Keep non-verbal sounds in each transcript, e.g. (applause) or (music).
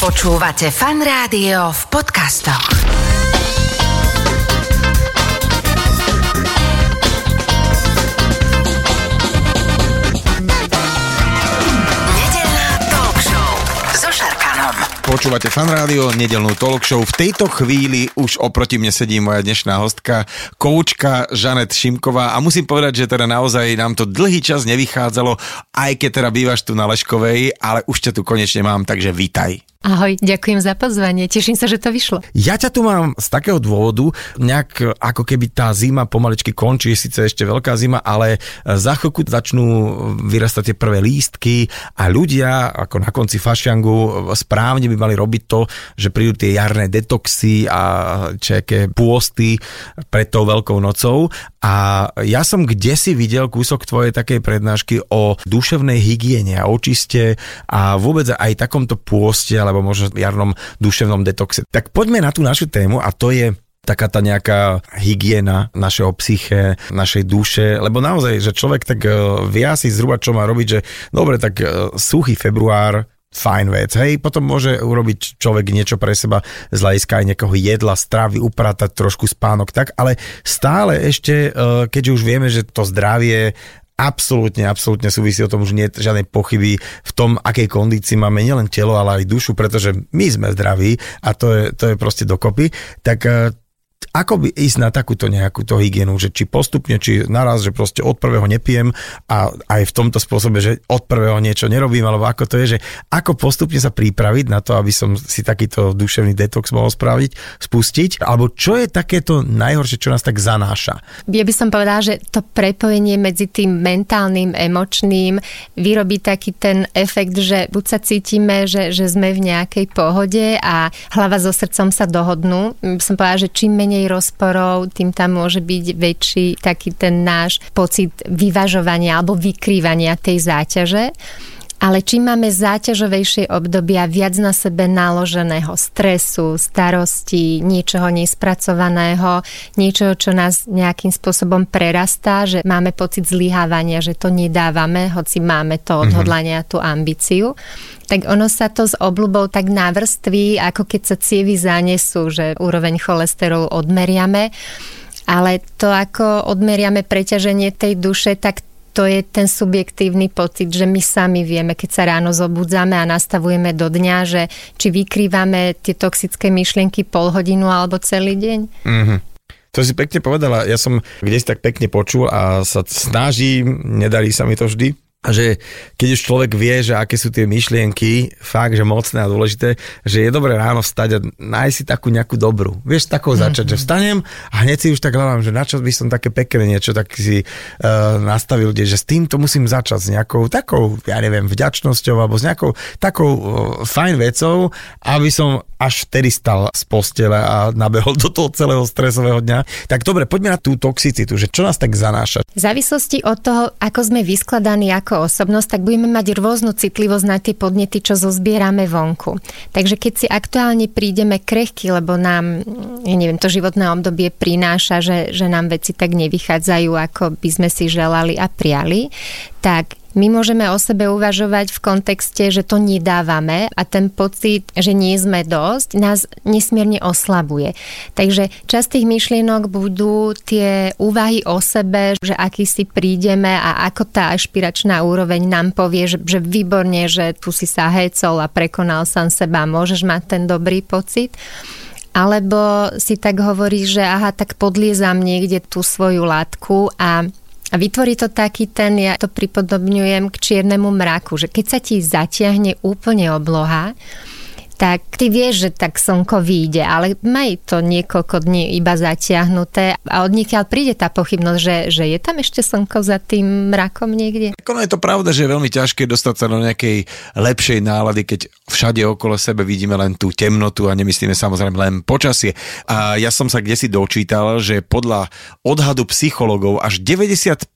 Počúvate fan rádio v podcastoch. Počúvate fan rádio, nedelnú talk show. V tejto chvíli už oproti mne sedí moja dnešná hostka, koučka Žanet Šimková a musím povedať, že teda naozaj nám to dlhý čas nevychádzalo, aj keď teda bývaš tu na Leškovej, ale už ťa tu konečne mám, takže vítaj. Ahoj, ďakujem za pozvanie, teším sa, že to vyšlo. Ja ťa tu mám z takého dôvodu, nejak ako keby tá zima pomaličky končí, síce ešte veľká zima, ale za chvíľku začnú vyrastať tie prvé lístky a ľudia ako na konci fašiangu správne by mali robiť to, že prídu tie jarné detoxy a čeké pôsty pred tou veľkou nocou a ja som kde si videl kúsok tvojej takej prednášky o duševnej hygiene a očiste a vôbec aj takomto pôste, alebo možno jarnom duševnom detoxe. Tak poďme na tú našu tému a to je taká tá nejaká hygiena našeho psyche, našej duše, lebo naozaj, že človek tak e, vie asi zhruba, čo má robiť, že dobre, tak e, suchý február, fajn vec, hej, potom môže urobiť človek niečo pre seba z hľadiska aj nejakého jedla, stravy, upratať trošku spánok, tak, ale stále ešte, e, keďže už vieme, že to zdravie absolútne, absolútne súvisí o tom, už nie je žiadnej pochyby v tom, akej kondícii máme nielen telo, ale aj dušu, pretože my sme zdraví a to je, to je proste dokopy, tak e, ako by ísť na takúto nejakú to hygienu, že či postupne, či naraz, že proste od prvého nepijem a aj v tomto spôsobe, že od prvého niečo nerobím, alebo ako to je, že ako postupne sa pripraviť na to, aby som si takýto duševný detox mohol spraviť, spustiť, alebo čo je takéto najhoršie, čo nás tak zanáša? Ja by som povedala, že to prepojenie medzi tým mentálnym, emočným vyrobí taký ten efekt, že buď sa cítime, že, že sme v nejakej pohode a hlava so srdcom sa dohodnú. By som povedala, že čím menej rozporov, tým tam môže byť väčší taký ten náš pocit vyvažovania alebo vykrývania tej záťaže. Ale čím máme záťažovejšie obdobia, viac na sebe naloženého stresu, starosti, niečoho nespracovaného, niečoho, čo nás nejakým spôsobom prerastá, že máme pocit zlyhávania, že to nedávame, hoci máme to odhodlanie a tú ambíciu, tak ono sa to s obľubou tak navrství, ako keď sa cievy zanesú, že úroveň cholesterolu odmeriame. Ale to, ako odmeriame preťaženie tej duše, tak to je ten subjektívny pocit, že my sami vieme, keď sa ráno zobudzame a nastavujeme do dňa, že či vykrývame tie toxické myšlienky pol hodinu alebo celý deň. Mm-hmm. To si pekne povedala, ja som kde si tak pekne počul a sa snažím, nedarí sa mi to vždy, a že keď už človek vie, že aké sú tie myšlienky, fakt, že mocné a dôležité, že je dobré ráno vstať a nájsť si takú nejakú dobrú. Vieš, takou začať, mm-hmm. že vstanem a hneď si už tak hľadám, že na čo by som také pekné niečo tak si uh, nastavil, že s týmto musím začať s nejakou takou, ja neviem, vďačnosťou alebo s nejakou takou uh, fajn vecou, aby som až vtedy stal z postele a nabehol do toho celého stresového dňa. Tak dobre, poďme na tú toxicitu, že čo nás tak zanáša. V závislosti od toho, ako sme vyskladaní ako osobnosť, tak budeme mať rôznu citlivosť na tie podnety, čo zozbierame vonku. Takže keď si aktuálne prídeme krehky, lebo nám, ja neviem, to životné obdobie prináša, že, že nám veci tak nevychádzajú, ako by sme si želali a priali, tak my môžeme o sebe uvažovať v kontexte, že to nedávame a ten pocit, že nie sme dosť, nás nesmierne oslabuje. Takže časť tých myšlienok budú tie úvahy o sebe, že aký si prídeme a ako tá ašpiračná úroveň nám povie, že, že výborne, že tu si sa hecol a prekonal sám seba, môžeš mať ten dobrý pocit alebo si tak hovorí, že aha, tak podliezam niekde tú svoju látku a a vytvorí to taký ten, ja to pripodobňujem k čiernemu mraku, že keď sa ti zatiahne úplne obloha, tak ty vieš, že tak slnko vyjde, ale maj to niekoľko dní iba zatiahnuté a od nikiaľ príde tá pochybnosť, že, že je tam ešte slnko za tým mrakom niekde. Ono je to pravda, že je veľmi ťažké dostať sa do nejakej lepšej nálady, keď všade okolo sebe vidíme len tú temnotu a nemyslíme samozrejme len počasie. A ja som sa kde si dočítal, že podľa odhadu psychologov až 90%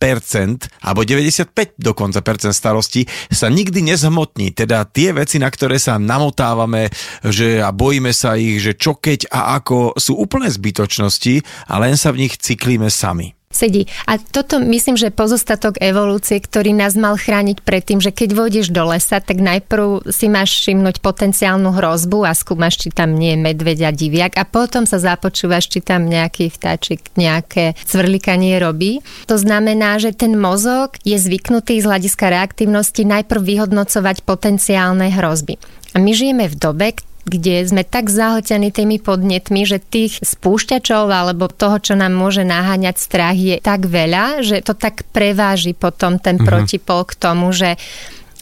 alebo 95 dokonca percent starostí sa nikdy nezhmotní. Teda tie veci, na ktoré sa namotávame, že a bojíme sa ich, že čo keď a ako sú úplné zbytočnosti a len sa v nich cyklíme sami. Sedí. A toto myslím, že pozostatok evolúcie, ktorý nás mal chrániť pred tým, že keď vôjdeš do lesa, tak najprv si máš všimnúť potenciálnu hrozbu a skúmaš, či tam nie je medveď a diviak a potom sa započúvaš, či tam nejaký vtáčik nejaké cvrlikanie robí. To znamená, že ten mozog je zvyknutý z hľadiska reaktívnosti najprv vyhodnocovať potenciálne hrozby. A my žijeme v dobe, kde sme tak zahltení tými podnetmi, že tých spúšťačov alebo toho, čo nám môže naháňať strach je tak veľa, že to tak preváži potom ten mm-hmm. protipol k tomu, že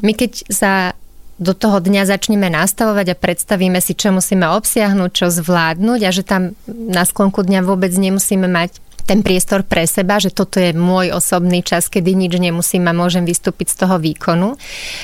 my keď sa do toho dňa začneme nastavovať a predstavíme si, čo musíme obsiahnuť, čo zvládnuť a že tam na sklonku dňa vôbec nemusíme mať ten priestor pre seba, že toto je môj osobný čas, kedy nič nemusím a môžem vystúpiť z toho výkonu,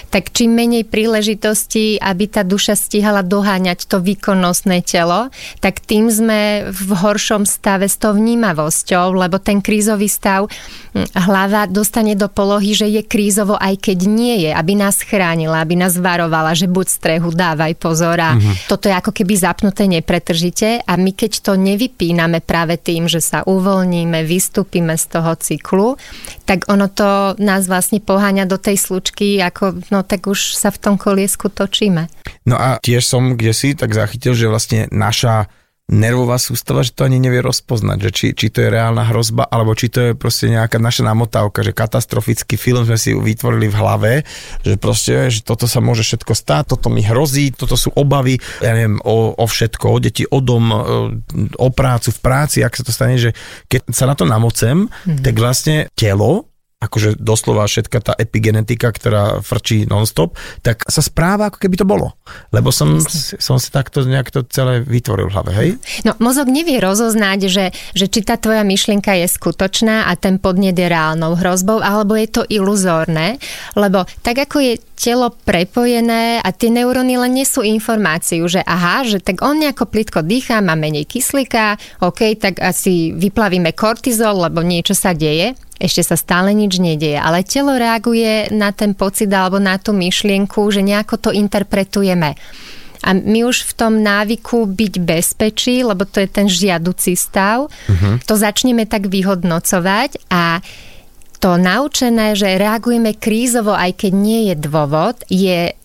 tak čím menej príležitostí, aby tá duša stihala doháňať to výkonnostné telo, tak tým sme v horšom stave s tou vnímavosťou, lebo ten krízový stav hm, hlava dostane do polohy, že je krízovo aj keď nie je, aby nás chránila, aby nás varovala, že buď strehu, dávaj pozor a mm-hmm. toto je ako keby zapnuté nepretržite a my keď to nevypíname práve tým, že sa uvoľní uvoľníme, vystúpime z toho cyklu, tak ono to nás vlastne poháňa do tej slučky, ako no tak už sa v tom koliesku točíme. No a tiež som kde si tak zachytil, že vlastne naša nervová sústava, že to ani nevie rozpoznať, že či, či to je reálna hrozba, alebo či to je proste nejaká naša namotávka, že katastrofický film sme si vytvorili v hlave, že proste, že toto sa môže všetko stáť, toto mi hrozí, toto sú obavy, ja neviem, o, o všetko, o deti, o dom, o prácu, v práci, ak sa to stane, že keď sa na to namocem, mm-hmm. tak vlastne telo akože doslova všetka tá epigenetika, ktorá frčí non-stop, tak sa správa, ako keby to bolo. Lebo som, som si takto nejak to celé vytvoril v hlave, hej? No, mozog nevie rozoznať, že, že či tá tvoja myšlienka je skutočná a ten podnet je reálnou hrozbou, alebo je to iluzórne, lebo tak ako je telo prepojené a tie neuróny len nesú informáciu, že aha, že tak on nejako plitko dýchá, má menej kyslíka, OK, tak asi vyplavíme kortizol, lebo niečo sa deje ešte sa stále nič nedieje, ale telo reaguje na ten pocit alebo na tú myšlienku, že nejako to interpretujeme. A my už v tom návyku byť bezpečí, lebo to je ten žiaducí stav, uh-huh. to začneme tak vyhodnocovať a to naučené, že reagujeme krízovo, aj keď nie je dôvod, je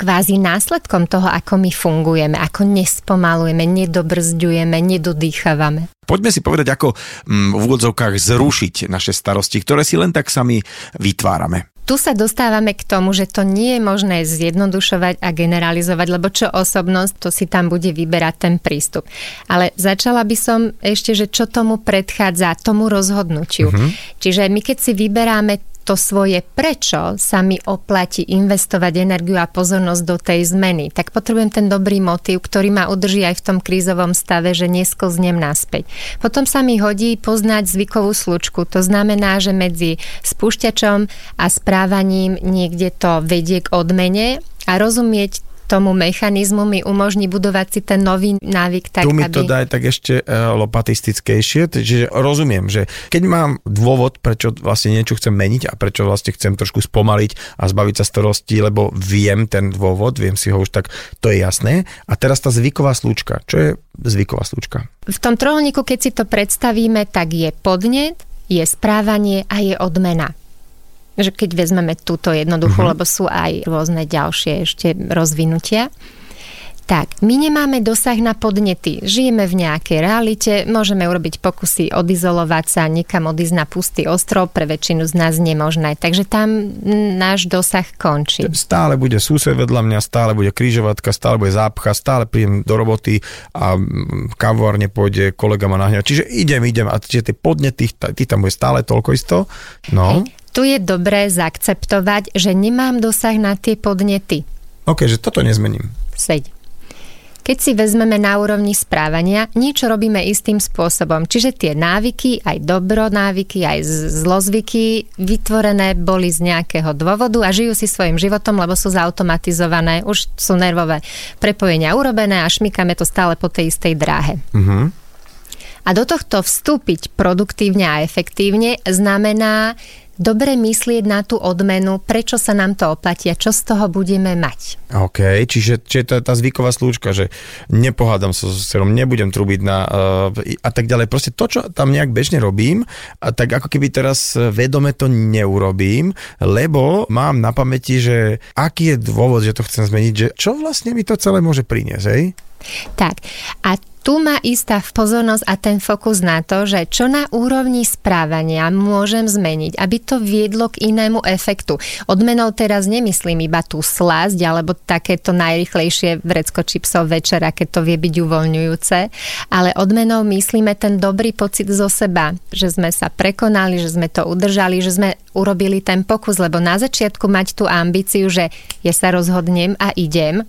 kvázi následkom toho, ako my fungujeme, ako nespomalujeme, nedobrzďujeme, nedodýchavame. Poďme si povedať, ako mm, v úvodzovkách zrušiť naše starosti, ktoré si len tak sami vytvárame tu sa dostávame k tomu, že to nie je možné zjednodušovať a generalizovať, lebo čo osobnosť, to si tam bude vyberať ten prístup. Ale začala by som ešte, že čo tomu predchádza, tomu rozhodnutiu. Uh-huh. Čiže my keď si vyberáme to svoje prečo sa mi oplatí investovať energiu a pozornosť do tej zmeny, tak potrebujem ten dobrý motív, ktorý ma udrží aj v tom krízovom stave, že nesklznem naspäť. Potom sa mi hodí poznať zvykovú slučku. To znamená, že medzi spúšťačom a správaním niekde to vedie k odmene a rozumieť tomu mechanizmu mi umožní budovať si ten nový návyk tak, Tu mi aby... to dá tak ešte uh, lopatistickejšie, takže rozumiem, že keď mám dôvod, prečo vlastne niečo chcem meniť a prečo vlastne chcem trošku spomaliť a zbaviť sa starosti, lebo viem ten dôvod, viem si ho už tak, to je jasné. A teraz tá zvyková slučka. Čo je zvyková slučka? V tom trojuholníku, keď si to predstavíme, tak je podnet, je správanie a je odmena že keď vezmeme túto jednoduchú, uh-huh. lebo sú aj rôzne ďalšie ešte rozvinutia. Tak, my nemáme dosah na podnety. Žijeme v nejakej realite, môžeme urobiť pokusy odizolovať sa, niekam odísť na pustý ostrov, pre väčšinu z nás nemožné. Takže tam náš dosah končí. Stále bude sused vedľa mňa, stále bude krížovatka, stále bude zápcha, stále príjem do roboty a kavárne pôjde kolega ma nahňa. Čiže idem, idem a tie podnety, ty tam bude stále toľko isto. No. Tu je dobré zaakceptovať, že nemám dosah na tie podnety. OK, že toto nezmením. Seď. Keď si vezmeme na úrovni správania, niečo robíme istým spôsobom. Čiže tie návyky, aj dobro návyky, aj zlozvyky vytvorené boli z nejakého dôvodu a žijú si svojim životom, lebo sú zautomatizované, už sú nervové prepojenia urobené a šmykame to stále po tej istej dráhe. Uh-huh. A do tohto vstúpiť produktívne a efektívne znamená dobre myslieť na tú odmenu, prečo sa nám to oplatí a čo z toho budeme mať. OK, čiže, čiže to je tá zvyková slúčka, že nepohádam sa so serom, nebudem trubiť na uh, a tak ďalej. Proste to, čo tam nejak bežne robím, a tak ako keby teraz vedome to neurobím, lebo mám na pamäti, že aký je dôvod, že to chcem zmeniť, že čo vlastne mi to celé môže priniesť, hej? Tak, a tu má istá pozornosť a ten fokus na to, že čo na úrovni správania môžem zmeniť, aby to viedlo k inému efektu. Odmenou teraz nemyslím iba tú slasť alebo takéto najrychlejšie vrecko čipsov večera, keď to vie byť uvoľňujúce, ale odmenou myslíme ten dobrý pocit zo seba, že sme sa prekonali, že sme to udržali, že sme urobili ten pokus, lebo na začiatku mať tú ambíciu, že ja sa rozhodnem a idem,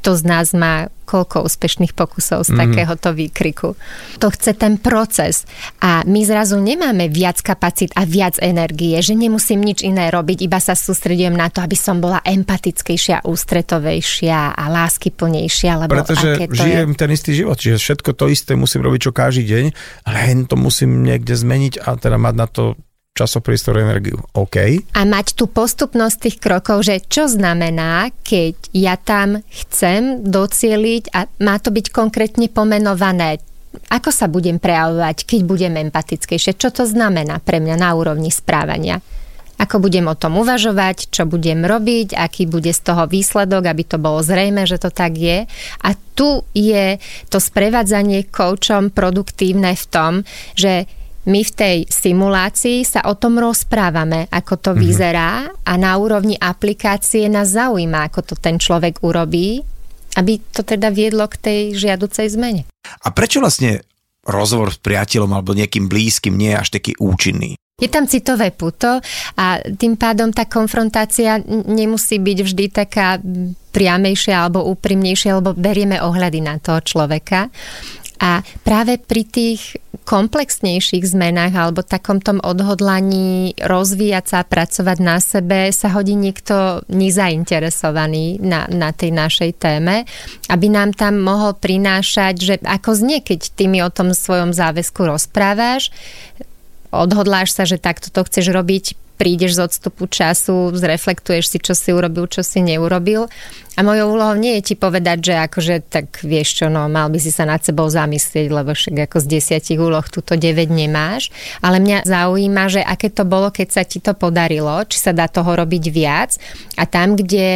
kto z nás má koľko úspešných pokusov z mm. takéhoto výkriku. To chce ten proces a my zrazu nemáme viac kapacít a viac energie, že nemusím nič iné robiť, iba sa sústredujem na to, aby som bola empatickejšia, ústretovejšia a láskyplnejšia. Lebo Pretože to žijem je... ten istý život, čiže všetko to isté musím robiť čo každý deň, ale hen to musím niekde zmeniť a teda mať na to časopriestor, energiu. OK. A mať tú postupnosť tých krokov, že čo znamená, keď ja tam chcem docieliť a má to byť konkrétne pomenované, ako sa budem prejavovať, keď budem empatickejšie, čo to znamená pre mňa na úrovni správania. Ako budem o tom uvažovať, čo budem robiť, aký bude z toho výsledok, aby to bolo zrejme, že to tak je. A tu je to sprevádzanie koučom produktívne v tom, že my v tej simulácii sa o tom rozprávame, ako to mm-hmm. vyzerá a na úrovni aplikácie nás zaujíma, ako to ten človek urobí, aby to teda viedlo k tej žiaducej zmene. A prečo vlastne rozhovor s priateľom alebo niekým blízkym nie je až taký účinný? Je tam citové puto a tým pádom tá konfrontácia nemusí byť vždy taká priamejšia alebo úprimnejšia, lebo berieme ohľady na toho človeka. A práve pri tých komplexnejších zmenách alebo takom tom odhodlaní rozvíjať sa a pracovať na sebe sa hodí niekto nezainteresovaný na, na tej našej téme, aby nám tam mohol prinášať, že ako znie, keď ty mi o tom svojom záväzku rozprávaš, odhodláš sa, že takto to chceš robiť, prídeš z odstupu času, zreflektuješ si, čo si urobil, čo si neurobil a mojou úlohou nie je ti povedať, že akože tak vieš čo, no mal by si sa nad sebou zamyslieť, lebo však ako z desiatich úloh túto 9 nemáš. Ale mňa zaujíma, že aké to bolo, keď sa ti to podarilo, či sa dá toho robiť viac a tam, kde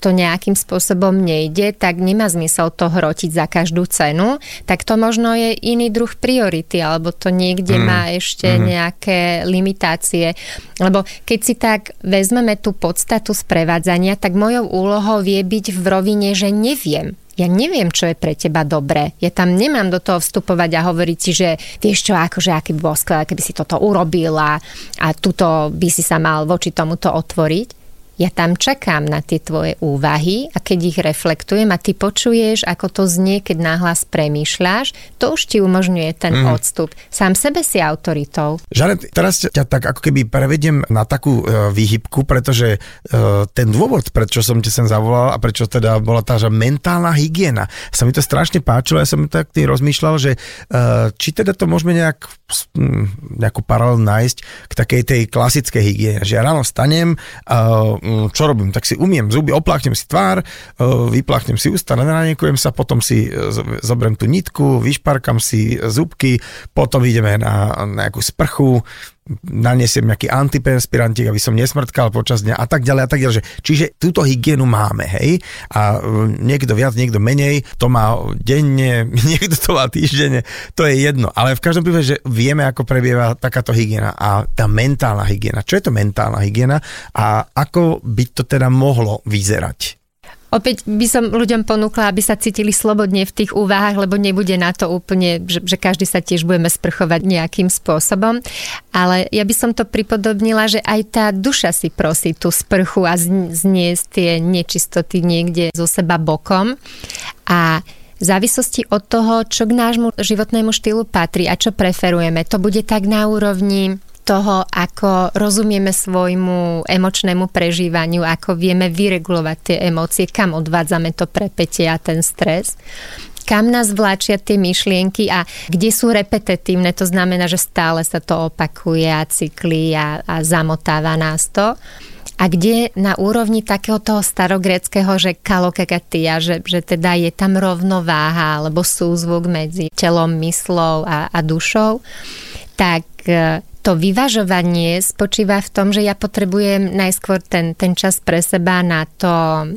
to nejakým spôsobom nejde, tak nemá zmysel to hrotiť za každú cenu, tak to možno je iný druh priority, alebo to niekde mm. má ešte mm. nejaké limitácie. Lebo keď si tak vezmeme tú podstatu sprevádzania, tak mojou úlohou vie byť v rovine, že neviem. Ja neviem, čo je pre teba dobré. Ja tam nemám do toho vstupovať a hovoriť si, že vieš čo, akože aký by bol skvelé, keby si toto urobila a tuto by si sa mal voči tomuto otvoriť ja tam čakám na tie tvoje úvahy a keď ich reflektujem a ty počuješ, ako to znie, keď náhlas premýšľaš, to už ti umožňuje ten mm. odstup. Sám sebe si autoritou. Žanet, teraz ťa tak ako keby prevediem na takú e, výhybku, pretože e, ten dôvod, prečo som ťa sem zavolal a prečo teda bola tá že mentálna hygiena, sa mi to strašne páčilo, ja som tak tým rozmýšľal, že e, či teda to môžeme nejak, nejakú paralel nájsť k takej tej klasickej hygiene, že ja ráno stanem, e, čo robím? Tak si umiem zuby, opláchnem si tvár, e, vypláchnem si ústa, nanánekujem sa, potom si e, zoberiem tú nitku, vyšparkam si zubky, potom ideme na nejakú sprchu, naniesiem nejaký antiperspirantík, aby som nesmrtkal počas dňa a tak ďalej a tak ďalej. Čiže túto hygienu máme, hej? A e, niekto viac, niekto menej, to má denne, (laughs) niekto to má týždenne, to je jedno. Ale v každom prípade, že vieme, ako prebieha takáto hygiena a tá mentálna hygiena. Čo je to mentálna hygiena a ako by to teda mohlo vyzerať? Opäť by som ľuďom ponúkla, aby sa cítili slobodne v tých úvahách, lebo nebude na to úplne, že, že každý sa tiež budeme sprchovať nejakým spôsobom. Ale ja by som to pripodobnila, že aj tá duša si prosí tú sprchu a zniesť tie nečistoty niekde zo seba bokom. A v závislosti od toho, čo k nášmu životnému štýlu patrí a čo preferujeme, to bude tak na úrovni toho, ako rozumieme svojmu emočnému prežívaniu, ako vieme vyregulovať tie emócie, kam odvádzame to prepetie a ten stres. kam nás vláčia tie myšlienky a kde sú repetitívne, to znamená, že stále sa to opakuje a cyklí a, a zamotáva nás to a kde na úrovni takého toho starogreckého, že kalokekatia, že, že teda je tam rovnováha alebo súzvuk medzi telom, myslou a, a dušou, tak e, to vyvažovanie spočíva v tom, že ja potrebujem najskôr ten, ten čas pre seba na to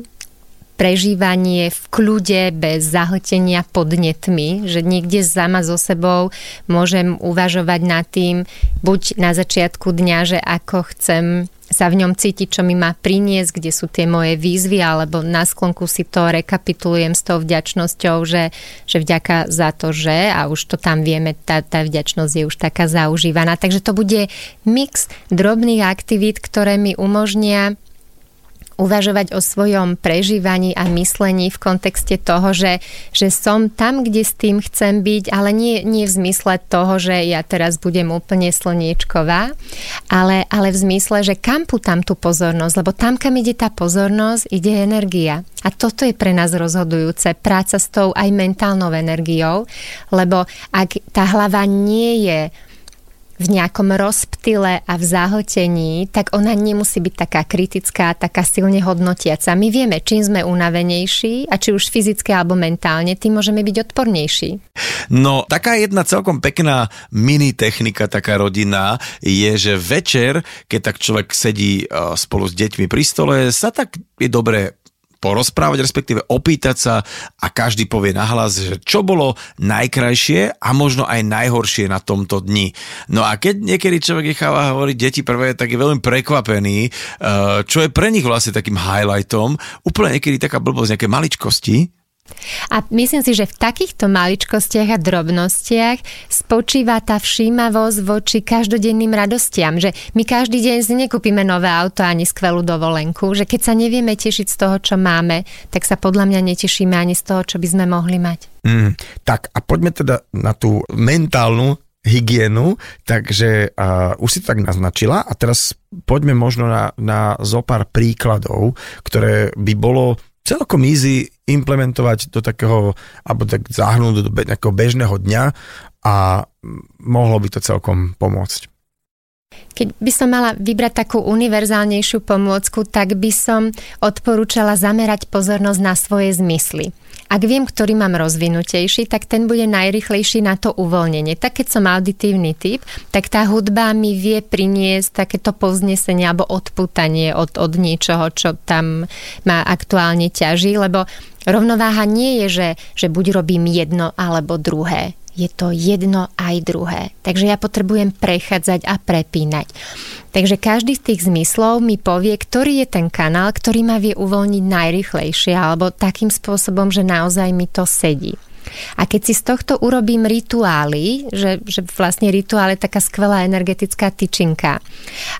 prežívanie v kľude bez zahltenia podnetmi, že niekde sama so sebou môžem uvažovať nad tým, buď na začiatku dňa, že ako chcem sa v ňom cítiť, čo mi má priniesť, kde sú tie moje výzvy, alebo na sklonku si to rekapitulujem s tou vďačnosťou, že, že vďaka za to, že, a už to tam vieme, tá, tá vďačnosť je už taká zaužívaná. Takže to bude mix drobných aktivít, ktoré mi umožnia uvažovať o svojom prežívaní a myslení v kontexte toho, že, že som tam, kde s tým chcem byť, ale nie, nie v zmysle toho, že ja teraz budem úplne slniečková, ale, ale v zmysle, že kam putám tú pozornosť, lebo tam, kam ide tá pozornosť, ide energia. A toto je pre nás rozhodujúce, práca s tou aj mentálnou energiou, lebo ak tá hlava nie je v nejakom rozptyle a v zahltení, tak ona nemusí byť taká kritická, taká silne hodnotiaca. My vieme, čím sme unavenejší a či už fyzicky alebo mentálne, tým môžeme byť odpornejší. No, taká jedna celkom pekná mini technika, taká rodina, je, že večer, keď tak človek sedí e, spolu s deťmi pri stole, sa tak je dobré porozprávať, respektíve opýtať sa a každý povie nahlas, že čo bolo najkrajšie a možno aj najhoršie na tomto dni. No a keď niekedy človek necháva hovoriť deti prvé, tak je veľmi prekvapený, eh, čo je pre nich vlastne takým highlightom. Úplne niekedy taká blbosť, nejaké maličkosti, a myslím si, že v takýchto maličkostiach a drobnostiach spočíva tá všímavosť voči každodenným radostiam, že my každý deň si nekúpime nové auto ani skvelú dovolenku, že keď sa nevieme tešiť z toho, čo máme, tak sa podľa mňa netešíme ani z toho, čo by sme mohli mať. Mm, tak a poďme teda na tú mentálnu hygienu, takže uh, už si to tak naznačila. A teraz poďme možno na, na zo pár príkladov, ktoré by bolo celkom easy implementovať do takého, alebo tak zahrnúť do nejakého bežného dňa a mohlo by to celkom pomôcť. Keď by som mala vybrať takú univerzálnejšiu pomôcku, tak by som odporúčala zamerať pozornosť na svoje zmysly. Ak viem, ktorý mám rozvinutejší, tak ten bude najrychlejší na to uvoľnenie. Tak keď som auditívny typ, tak tá hudba mi vie priniesť takéto povznesenie alebo odputanie od, od niečoho, čo tam ma aktuálne ťaží, lebo rovnováha nie je, že, že buď robím jedno alebo druhé je to jedno aj druhé. Takže ja potrebujem prechádzať a prepínať. Takže každý z tých zmyslov mi povie, ktorý je ten kanál, ktorý ma vie uvoľniť najrychlejšie alebo takým spôsobom, že naozaj mi to sedí. A keď si z tohto urobím rituály, že, že vlastne rituál je taká skvelá energetická tyčinka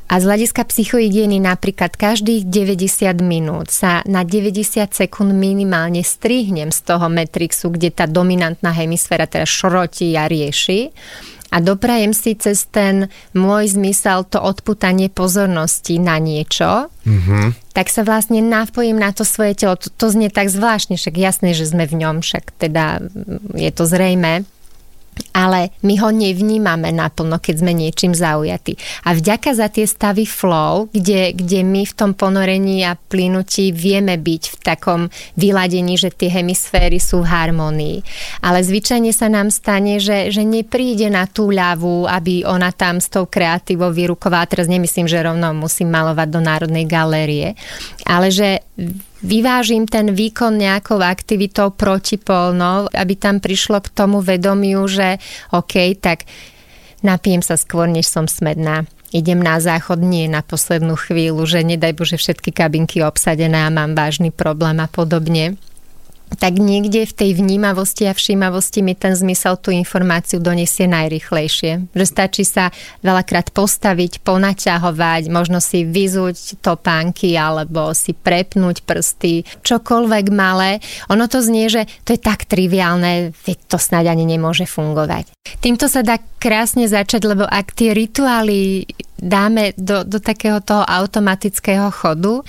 a z hľadiska psychohygieny napríklad každých 90 minút sa na 90 sekúnd minimálne strihnem z toho Matrixu, kde tá dominantná hemisféra teraz šrotí a rieši, a doprajem si cez ten môj zmysel to odputanie pozornosti na niečo, mm-hmm. tak sa vlastne napojím na to svoje telo. To, to znie tak zvláštne, však jasné, že sme v ňom, však teda je to zrejme ale my ho nevnímame naplno, keď sme niečím zaujatí. A vďaka za tie stavy flow, kde, kde my v tom ponorení a plynutí vieme byť v takom vyladení, že tie hemisféry sú v harmonii. Ale zvyčajne sa nám stane, že, že nepríde na tú ľavú, aby ona tam s tou kreatívou vyrukovala. Teraz nemyslím, že rovno musím malovať do Národnej galérie, ale že vyvážim ten výkon nejakou aktivitou protipolnou, aby tam prišlo k tomu vedomiu, že OK, tak napijem sa skôr, než som smedná. Idem na záchod, nie na poslednú chvíľu, že nedaj Bože všetky kabinky obsadené a mám vážny problém a podobne tak niekde v tej vnímavosti a všímavosti mi ten zmysel tú informáciu donesie najrychlejšie. Že stačí sa veľakrát postaviť, ponaťahovať, možno si vyzúť topánky alebo si prepnúť prsty, čokoľvek malé. Ono to znie, že to je tak triviálne, veď to snáď ani nemôže fungovať. Týmto sa dá krásne začať, lebo ak tie rituály dáme do, do takého toho automatického chodu,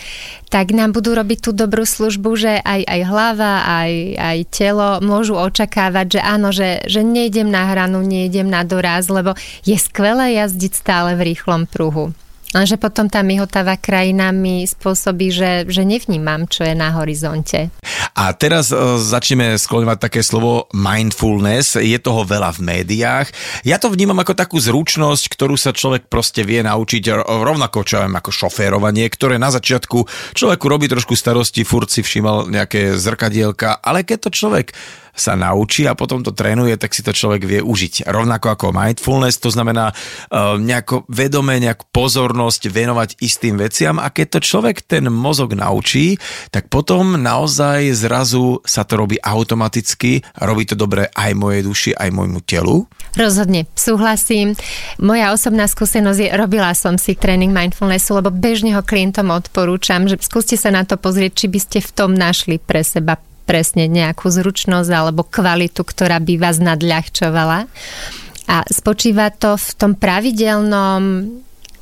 tak nám budú robiť tú dobrú službu, že aj, aj hlava, aj, aj telo môžu očakávať, že áno, že, že nejdem na hranu, nejdem na doraz, lebo je skvelé jazdiť stále v rýchlom pruhu. Lenže potom tá mihotavá krajina mi spôsobí, že, že nevnímam, čo je na horizonte. A teraz uh, začneme skloňovať také slovo mindfulness. Je toho veľa v médiách. Ja to vnímam ako takú zručnosť, ktorú sa človek proste vie naučiť rovnako, čo viem, ako šoférovanie, ktoré na začiatku človeku robí trošku starosti, furt si všímal nejaké zrkadielka, ale keď to človek sa naučí a potom to trénuje, tak si to človek vie užiť. Rovnako ako mindfulness, to znamená uh, nejako vedome, nejakú pozornosť venovať istým veciam a keď to človek ten mozog naučí, tak potom naozaj zrazu sa to robí automaticky, robí to dobre aj mojej duši, aj môjmu telu. Rozhodne, súhlasím. Moja osobná skúsenosť je, robila som si tréning mindfulnessu, lebo bežne ho klientom odporúčam, že skúste sa na to pozrieť, či by ste v tom našli pre seba presne nejakú zručnosť alebo kvalitu, ktorá by vás nadľahčovala. A spočíva to v tom pravidelnom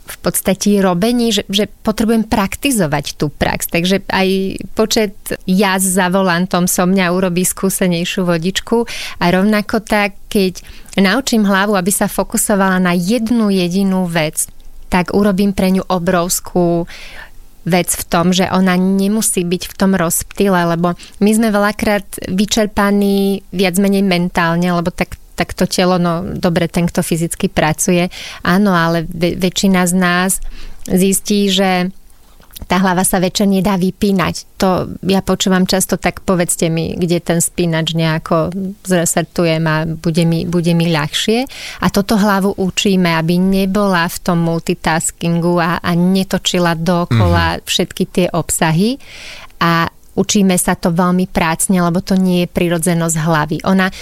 v podstate robení, že, že potrebujem praktizovať tú prax. Takže aj počet jazd za volantom so mňa urobí skúsenejšiu vodičku a rovnako tak, keď naučím hlavu, aby sa fokusovala na jednu jedinú vec, tak urobím pre ňu obrovskú vec v tom, že ona nemusí byť v tom rozptyle, lebo my sme veľakrát vyčerpaní viac menej mentálne, lebo tak tak to telo, no dobre, ten, kto fyzicky pracuje, áno, ale väčšina z nás zistí, že tá hlava sa večer nedá vypínať. To ja počúvam často, tak povedzte mi, kde ten spínač nejako zresertujem a bude mi, bude mi ľahšie. A toto hlavu učíme, aby nebola v tom multitaskingu a, a netočila dokola mm-hmm. všetky tie obsahy. A učíme sa to veľmi prácne, lebo to nie je prirodzenosť hlavy. Ona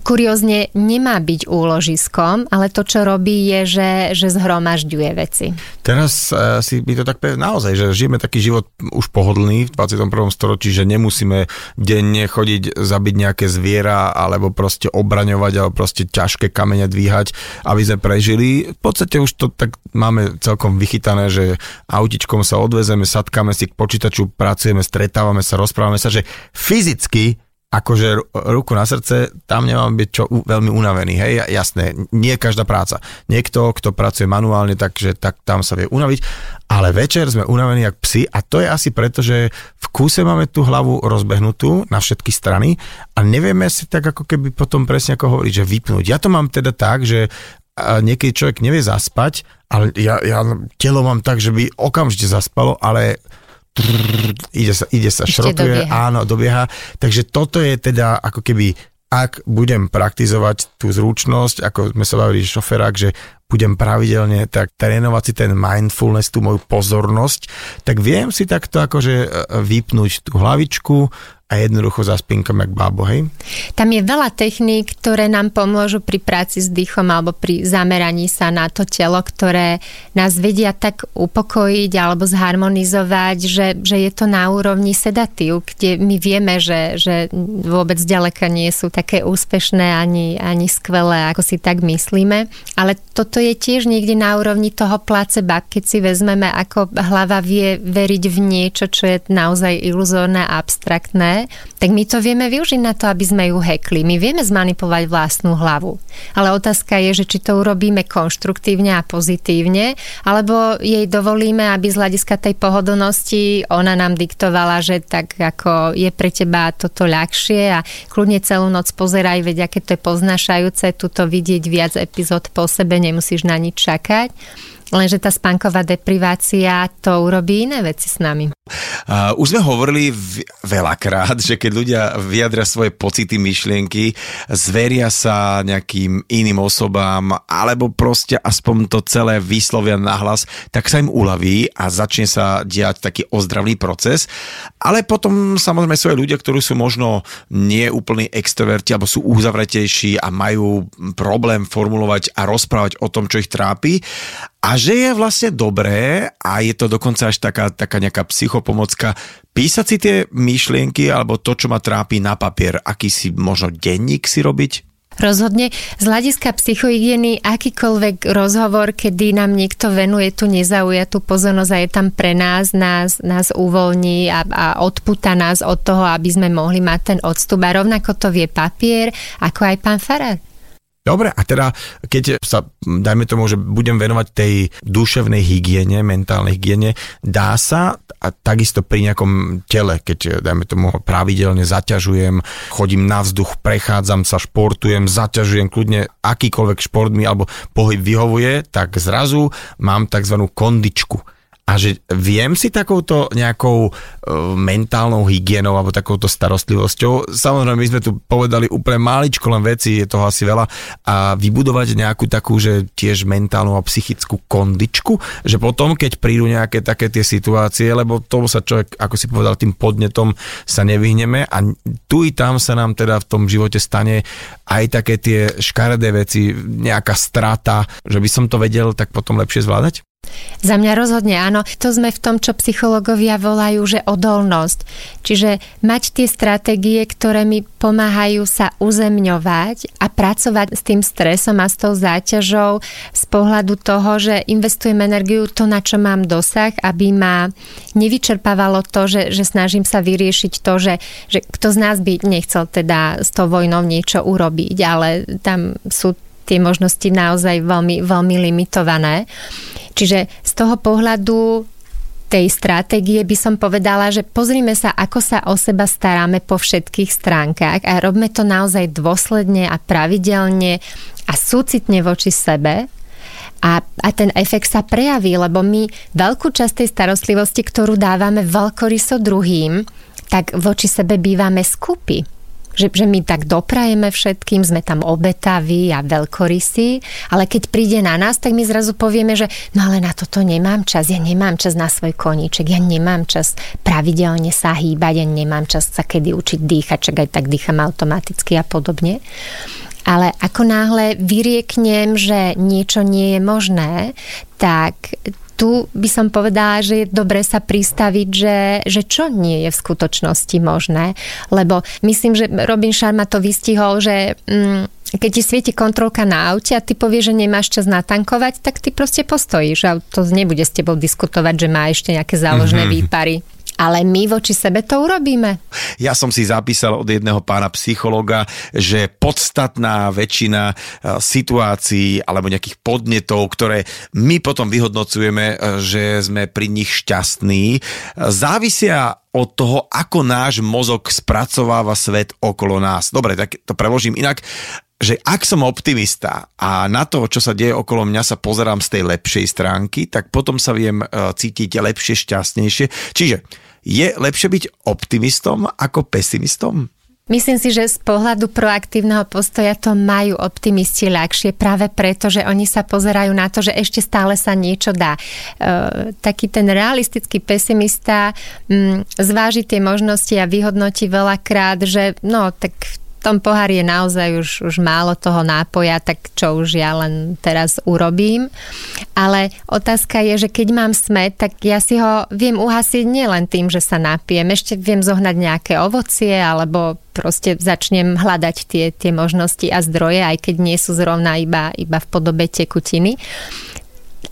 kuriózne nemá byť úložiskom, ale to, čo robí, je, že, že zhromažďuje veci. Teraz uh, si by to tak naozaj, že žijeme taký život už pohodlný v 21. storočí, že nemusíme denne chodiť zabiť nejaké zviera alebo proste obraňovať alebo proste ťažké kamene dvíhať, aby sme prežili. V podstate už to tak máme celkom vychytané, že autičkom sa odvezeme, sadkáme si k počítaču, pracujeme, stretávame sa, rozprávame sa, že fyzicky akože ruku na srdce, tam nemám byť čo veľmi unavený, hej, jasné, nie každá práca. Niekto, kto pracuje manuálne, takže tak tam sa vie unaviť, ale večer sme unavení jak psi a to je asi preto, že v kúse máme tú hlavu rozbehnutú na všetky strany a nevieme si tak ako keby potom presne ako hovoriť, že vypnúť. Ja to mám teda tak, že niekedy človek nevie zaspať, ale ja, ja telo mám tak, že by okamžite zaspalo, ale ide sa, ide sa šrotuje, dobieha. áno, dobieha. Takže toto je teda ako keby ak budem praktizovať tú zručnosť, ako sme sa bavili šoferák, že budem pravidelne tak trénovať si ten mindfulness, tú moju pozornosť, tak viem si takto akože e, vypnúť tú hlavičku, a jednoducho zaspinkam jak bábo, hej? Tam je veľa techník, ktoré nám pomôžu pri práci s dýchom alebo pri zameraní sa na to telo, ktoré nás vedia tak upokojiť alebo zharmonizovať, že, že je to na úrovni sedatív, kde my vieme, že, že vôbec ďaleka nie sú také úspešné ani, ani skvelé, ako si tak myslíme. Ale toto tiež niekde na úrovni toho placeba, keď si vezmeme, ako hlava vie veriť v niečo, čo je naozaj iluzórne a abstraktné tak my to vieme využiť na to, aby sme ju hekli. My vieme zmanipulovať vlastnú hlavu. Ale otázka je, že či to urobíme konštruktívne a pozitívne, alebo jej dovolíme, aby z hľadiska tej pohodlnosti ona nám diktovala, že tak ako je pre teba toto ľahšie a kľudne celú noc pozeraj, veď aké to je poznášajúce, tuto vidieť viac epizód po sebe, nemusíš na nič čakať Lenže tá spánková deprivácia to urobí iné veci s nami. Uh, už sme hovorili veľakrát, že keď ľudia vyjadria svoje pocity, myšlienky, zveria sa nejakým iným osobám, alebo proste aspoň to celé vyslovia nahlas, tak sa im uľaví a začne sa diať taký ozdravný proces. Ale potom samozrejme sú aj ľudia, ktorí sú možno nie úplní extroverti, alebo sú uzavretejší a majú problém formulovať a rozprávať o tom, čo ich trápi. A že je vlastne dobré, a je to dokonca až taká, taká nejaká psychopomocka, písať si tie myšlienky alebo to, čo ma trápi na papier, aký si možno denník si robiť? Rozhodne z hľadiska psychohygieny akýkoľvek rozhovor, kedy nám niekto venuje tú nezaujatú pozornosť a je tam pre nás, nás, nás uvoľní a, a odputa nás od toho, aby sme mohli mať ten odstup. A rovnako to vie papier, ako aj pán Farad. Dobre, a teda keď sa, dajme tomu, že budem venovať tej duševnej hygiene, mentálnej hygiene, dá sa a takisto pri nejakom tele, keď, dajme tomu, pravidelne zaťažujem, chodím na vzduch, prechádzam sa, športujem, zaťažujem kľudne akýkoľvek šport mi alebo pohyb vyhovuje, tak zrazu mám tzv. kondičku a že viem si takouto nejakou e, mentálnou hygienou alebo takouto starostlivosťou, samozrejme my sme tu povedali úplne máličko len veci, je toho asi veľa, a vybudovať nejakú takú, že tiež mentálnu a psychickú kondičku, že potom, keď prídu nejaké také tie situácie, lebo tomu sa človek, ako si povedal, tým podnetom sa nevyhneme. A tu i tam sa nám teda v tom živote stane aj také tie škaredé veci, nejaká strata, že by som to vedel tak potom lepšie zvládať? Za mňa rozhodne áno. To sme v tom, čo psychológovia volajú, že odolnosť. Čiže mať tie stratégie, ktoré mi pomáhajú sa uzemňovať a pracovať s tým stresom a s tou záťažou z pohľadu toho, že investujem energiu to, na čo mám dosah, aby ma nevyčerpávalo to, že, že snažím sa vyriešiť to, že, že kto z nás by nechcel teda s tou vojnou niečo urobiť, ale tam sú tie možnosti naozaj veľmi, veľmi limitované. Čiže z toho pohľadu tej stratégie by som povedala, že pozrime sa, ako sa o seba staráme po všetkých stránkach a robme to naozaj dôsledne a pravidelne a súcitne voči sebe a, a ten efekt sa prejaví, lebo my veľkú časť tej starostlivosti, ktorú dávame veľkoryso druhým, tak voči sebe bývame skupy že, že my tak doprajeme všetkým, sme tam obetaví a veľkorysí, ale keď príde na nás, tak my zrazu povieme, že no ale na toto nemám čas, ja nemám čas na svoj koníček, ja nemám čas pravidelne sa hýbať, ja nemám čas sa kedy učiť dýchať, čak aj tak dýcham automaticky a podobne. Ale ako náhle vyrieknem, že niečo nie je možné, tak tu by som povedala, že je dobre sa pristaviť, že, že čo nie je v skutočnosti možné. Lebo myslím, že Robin Sharma to vystihol, že mm, keď ti svieti kontrolka na aute a ty povieš, že nemáš čas natankovať, tak ty proste postojíš a to nebude s tebou diskutovať, že má ešte nejaké záložné mm-hmm. výpary ale my voči sebe to urobíme. Ja som si zapísal od jedného pána psychologa, že podstatná väčšina e, situácií alebo nejakých podnetov, ktoré my potom vyhodnocujeme, e, že sme pri nich šťastní, e, závisia od toho, ako náš mozog spracováva svet okolo nás. Dobre, tak to preložím inak že ak som optimista a na to, čo sa deje okolo mňa, sa pozerám z tej lepšej stránky, tak potom sa viem cítiť lepšie, šťastnejšie. Čiže je lepšie byť optimistom ako pesimistom? Myslím si, že z pohľadu proaktívneho postoja to majú optimisti ľahšie práve preto, že oni sa pozerajú na to, že ešte stále sa niečo dá. E, taký ten realistický pesimista m, mm, zváži tie možnosti a vyhodnotí veľakrát, že no tak tom pohári je naozaj už, už málo toho nápoja, tak čo už ja len teraz urobím. Ale otázka je, že keď mám smet, tak ja si ho viem uhasiť nielen tým, že sa napijem. Ešte viem zohnať nejaké ovocie alebo proste začnem hľadať tie, tie možnosti a zdroje, aj keď nie sú zrovna iba, iba v podobe tekutiny.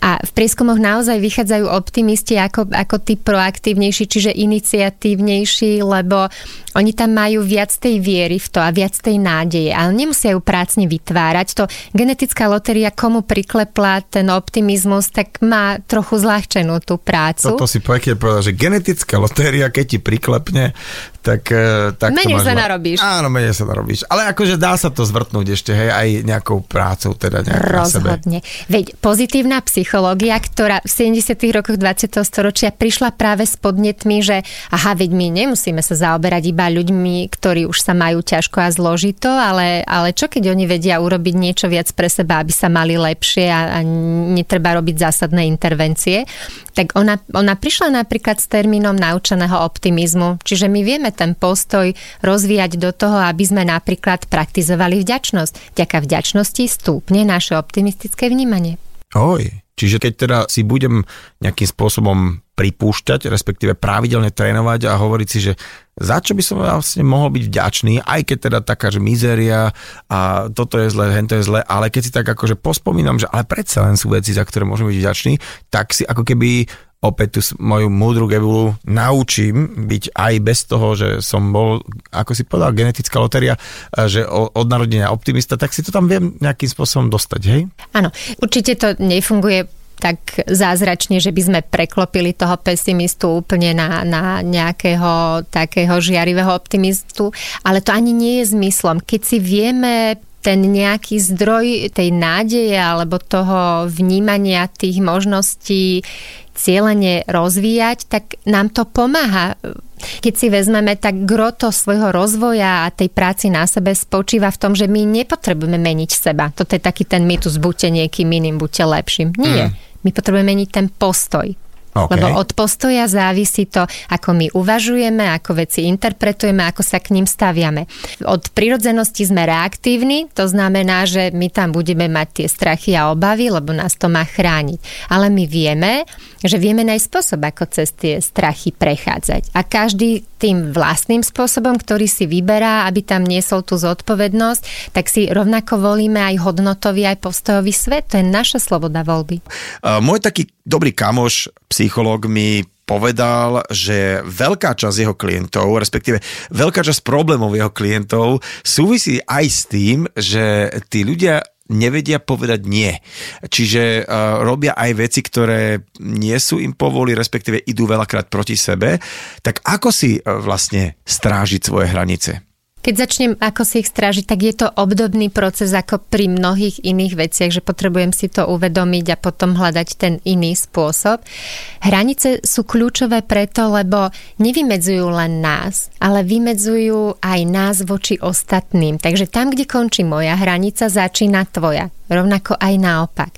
A v prieskumoch naozaj vychádzajú optimisti ako, ako tí proaktívnejší, čiže iniciatívnejší, lebo oni tam majú viac tej viery v to a viac tej nádeje, ale nemusia ju prácne vytvárať. To genetická lotéria, komu priklepla ten optimizmus, tak má trochu zľahčenú tú prácu. Toto si pekne povedal, že genetická lotéria, keď ti priklepne, tak, e, tak menej sa narobíš. Áno, menej sa narobíš. Ale akože dá sa to zvrtnúť ešte, hej, aj nejakou prácou teda nejak Rozhodne. Veď pozitívna psychológia, ktorá v 70. rokoch 20. storočia prišla práve s podnetmi, že aha, veď my nemusíme sa zaoberať iba iba ľuďmi, ktorí už sa majú ťažko a zložito, ale, ale čo keď oni vedia urobiť niečo viac pre seba, aby sa mali lepšie a, a netreba robiť zásadné intervencie, tak ona, ona prišla napríklad s termínom naučeného optimizmu, čiže my vieme ten postoj rozvíjať do toho, aby sme napríklad praktizovali vďačnosť. Vďaka vďačnosti stúpne naše optimistické vnímanie. Oj, čiže keď teda si budem nejakým spôsobom pripúšťať, respektíve pravidelne trénovať a hovoriť si, že za čo by som vlastne mohol byť vďačný, aj keď teda taká, že mizéria a toto je zle, hento je zle, ale keď si tak akože pospomínam, že ale predsa len sú veci, za ktoré môžem byť vďačný, tak si ako keby opäť tu moju múdru gebulu naučím byť aj bez toho, že som bol, ako si povedal, genetická lotéria, že od narodenia optimista, tak si to tam viem nejakým spôsobom dostať, hej? Áno, určite to nefunguje tak zázračne, že by sme preklopili toho pesimistu úplne na, na nejakého takého žiarivého optimistu, ale to ani nie je zmyslom. Keď si vieme ten nejaký zdroj tej nádeje alebo toho vnímania tých možností cieľene rozvíjať, tak nám to pomáha. Keď si vezmeme, tak groto svojho rozvoja a tej práci na sebe spočíva v tom, že my nepotrebujeme meniť seba. Toto je taký ten mýtus, buďte niekým iným, buďte lepším. Nie. Mm. My potrebujeme meniť ten postoj. Okay. Lebo od postoja závisí to, ako my uvažujeme, ako veci interpretujeme, ako sa k ním staviame. Od prirodzenosti sme reaktívni, to znamená, že my tam budeme mať tie strachy a obavy, lebo nás to má chrániť. Ale my vieme, že vieme nájsť spôsob, ako cez tie strachy prechádzať. A každý tým vlastným spôsobom, ktorý si vyberá, aby tam niesol tú zodpovednosť, tak si rovnako volíme aj hodnotový, aj postojový svet. To je naša sloboda voľby. Môj taký dobrý kamoš, psychológ mi povedal, že veľká časť jeho klientov, respektíve veľká časť problémov jeho klientov súvisí aj s tým, že tí ľudia nevedia povedať nie. Čiže uh, robia aj veci, ktoré nie sú im povoli, respektíve idú veľakrát proti sebe. Tak ako si uh, vlastne strážiť svoje hranice? Keď začnem ako si ich strážiť, tak je to obdobný proces ako pri mnohých iných veciach, že potrebujem si to uvedomiť a potom hľadať ten iný spôsob. Hranice sú kľúčové preto, lebo nevymedzujú len nás, ale vymedzujú aj nás voči ostatným. Takže tam, kde končí moja hranica, začína tvoja rovnako aj naopak.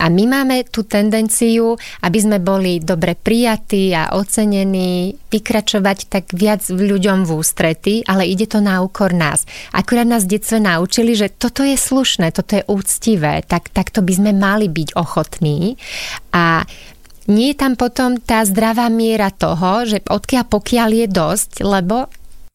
A my máme tú tendenciu, aby sme boli dobre prijatí a ocenení, vykračovať tak viac ľuďom v ústrety, ale ide to na úkor nás. Akurát nás detstve naučili, že toto je slušné, toto je úctivé, tak, takto by sme mali byť ochotní. A nie je tam potom tá zdravá miera toho, že odkiaľ pokiaľ je dosť, lebo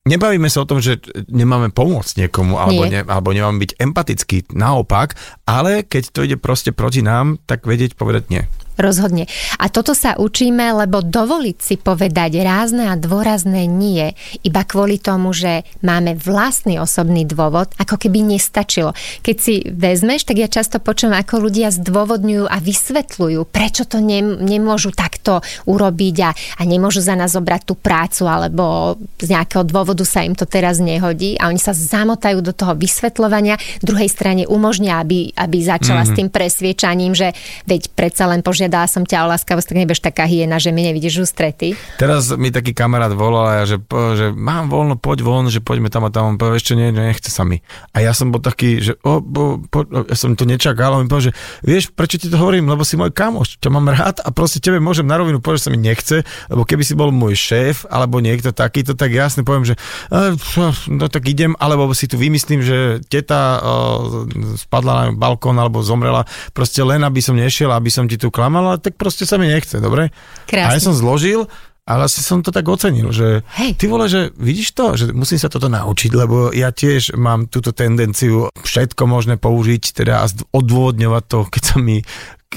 Nebavíme sa o tom, že nemáme pomôcť niekomu, alebo, Nie. ne, alebo nemáme byť empatický, naopak, ale keď to ide proste proti nám, tak vedieť povedať nie. Rozhodne. A toto sa učíme, lebo dovoliť si povedať rázne a dôrazné nie, iba kvôli tomu, že máme vlastný osobný dôvod, ako keby nestačilo. Keď si vezmeš, tak ja často počujem, ako ľudia zdôvodňujú a vysvetľujú, prečo to ne, nemôžu takto urobiť a, a nemôžu za nás zobrať tú prácu, alebo z nejakého dôvodu sa im to teraz nehodí a oni sa zamotajú do toho vysvetľovania, druhej strane umožnia, aby, aby začala mm-hmm. s tým presviečaním, že veď predsa len požiadať požiadala som ťa o láskavosť, tak nebeš taká hyena, že mi nevidíš ústrety. Teraz mi taký kamarát volal, že, že mám voľno, poď von, že poďme tam a tam. Povedal, ešte nie, nechce sa mi. A ja som bol taký, že o, bo, po, ja som to nečakal. On mi povedal, že vieš, prečo ti to hovorím, lebo si môj kamoš, ťa mám rád a proste tebe môžem na rovinu povedať, že sa mi nechce, lebo keby si bol môj šéf alebo niekto takýto, tak jasne poviem, že no tak idem, alebo si tu vymyslím, že teta spadla na balkón alebo zomrela, proste len aby som nešiel, aby som ti tu klamal ale tak proste sa mi nechce, dobre? Krásne. A ja som zložil ale asi som to tak ocenil, že Hej. ty vole, že vidíš to, že musím sa toto naučiť, lebo ja tiež mám túto tendenciu všetko možné použiť, teda a odôvodňovať to, keď sa mi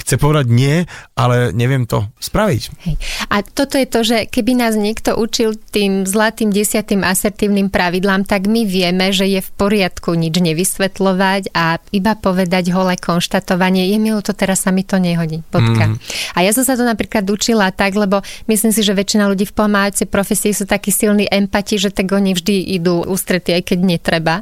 chce povedať nie, ale neviem to spraviť. Hej. A toto je to, že keby nás niekto učil tým zlatým desiatým asertívnym pravidlám, tak my vieme, že je v poriadku nič nevysvetľovať a iba povedať holé konštatovanie, je milo to teraz sa mi to nehodí. Bodka. Mm. A ja som sa to napríklad učila tak, lebo myslím si, že väčšina ľudí v pomáhajúcej profesii sú takí silní empati, že tak oni vždy idú ústrety, aj keď netreba.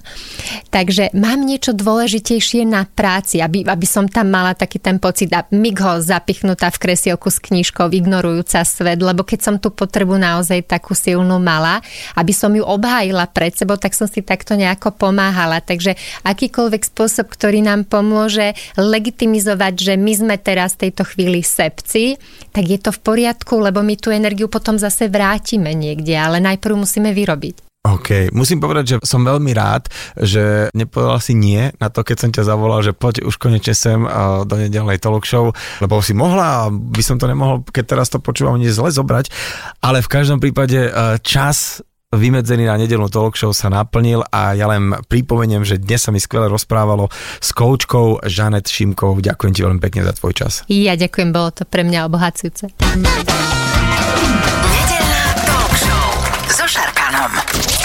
Takže mám niečo dôležitejšie na práci, aby, aby som tam mala taký ten pocit a migho zapichnutá v kresielku s knižkou, ignorujúca svet, lebo keď som tú potrebu naozaj takú silnú mala, aby som ju obhájila pred sebou, tak som si takto nejako pomáhala. Takže akýkoľvek spôsob, ktorý nám pomôže legitimizovať, že my sme teraz v tejto chvíli sepci, tak je to v poriadku, lebo my tú energiu potom zase vrátime niekde, ale najprv musíme vyrobiť. OK, musím povedať, že som veľmi rád, že nepovedal si nie na to, keď som ťa zavolal, že poď už konečne sem do nedelnej talk show, lebo si mohla a by som to nemohol, keď teraz to počúvam, nie zle zobrať, ale v každom prípade čas vymedzený na nedelnú talk show sa naplnil a ja len pripomeniem, že dnes sa mi skvele rozprávalo s koučkou Žanet Šimkou. Ďakujem ti veľmi pekne za tvoj čas. Ja ďakujem, bolo to pre mňa obohacujúce.